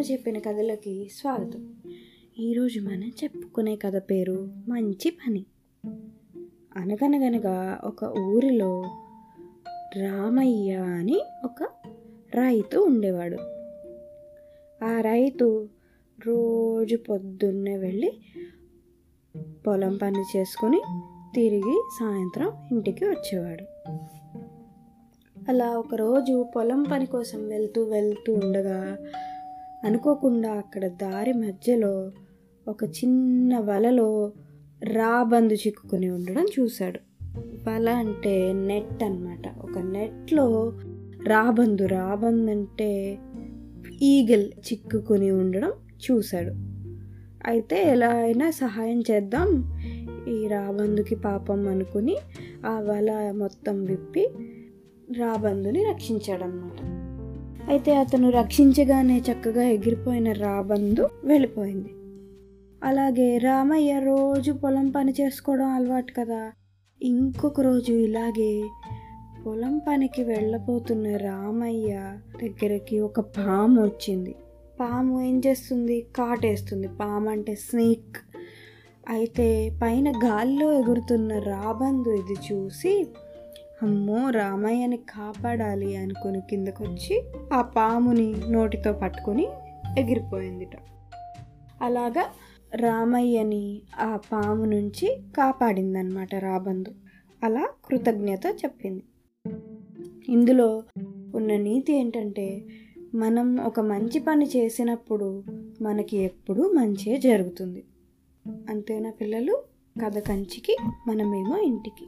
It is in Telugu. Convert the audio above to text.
అమ్మమ్మ చెప్పిన కథలకి స్వాగతం. ఈరోజు మనం చెప్పుకునే కథ పేరు మంచి పని. అనగనగనగా ఒక ఊరిలో రామయ్య అని ఒక రైతు ఉండేవాడు. ఆ రైతు రోజు పొద్దున్నే వెళ్ళి పొలం పని చేసుకొని తిరిగి సాయంత్రం ఇంటికి వచ్చేవాడు. అలా ఒకరోజు పొలం పని కోసం వెళ్తూ వెళ్తూ ఉండగా అనుకోకుండా అక్కడ దారి మధ్యలో ఒక చిన్న వలలో రాబందు చిక్కుకుని ఉండడం చూశాడు. వల అంటే నెట్ అన్నమాట. ఒక నెట్లో రాబందు రాబందు అంటే ఈగల్ చిక్కుకుని ఉండడం చూశాడు. అయితే ఎలా అయినా సహాయం చేద్దాం ఈ రాబందుకి పాపం అనుకుని ఆ వల మొత్తం విప్పి రాబందుని రక్షించాడనమాట అయితే అతను రక్షించగానే చక్కగా ఎగిరిపోయిన రాబందు వెళ్ళిపోయింది. అలాగే రామయ్య రోజు పొలం పని చేసుకోవడం అలవాటు కదా. ఇంకొక రోజు ఇలాగే పొలం పనికి వెళ్ళబోతున్న రామయ్య దగ్గరికి ఒక పాము వచ్చింది. పాము ఏం చేస్తుంది? కాటేస్తుంది. పాము అంటే స్నేక్. అయితే పైన గాల్లో ఎగురుతున్న రాబందు ఇది చూసి అమ్మో రామయ్యని కాపాడాలి అనుకుని కిందకొచ్చి ఆ పాముని నోటితో పట్టుకొని ఎగిరిపోయిందిట. అలాగా రామయ్యని ఆ పాము నుంచి కాపాడిందనమాట రాబందు. అలా కృతజ్ఞత చెప్పింది. ఇందులో ఉన్న నీతి ఏంటంటే మనం ఒక మంచి పని చేసినప్పుడు మనకి ఎప్పుడూ మంచే జరుగుతుంది. అంతేనా పిల్లలు? కథ కంచికి మనమేమో ఇంటికి.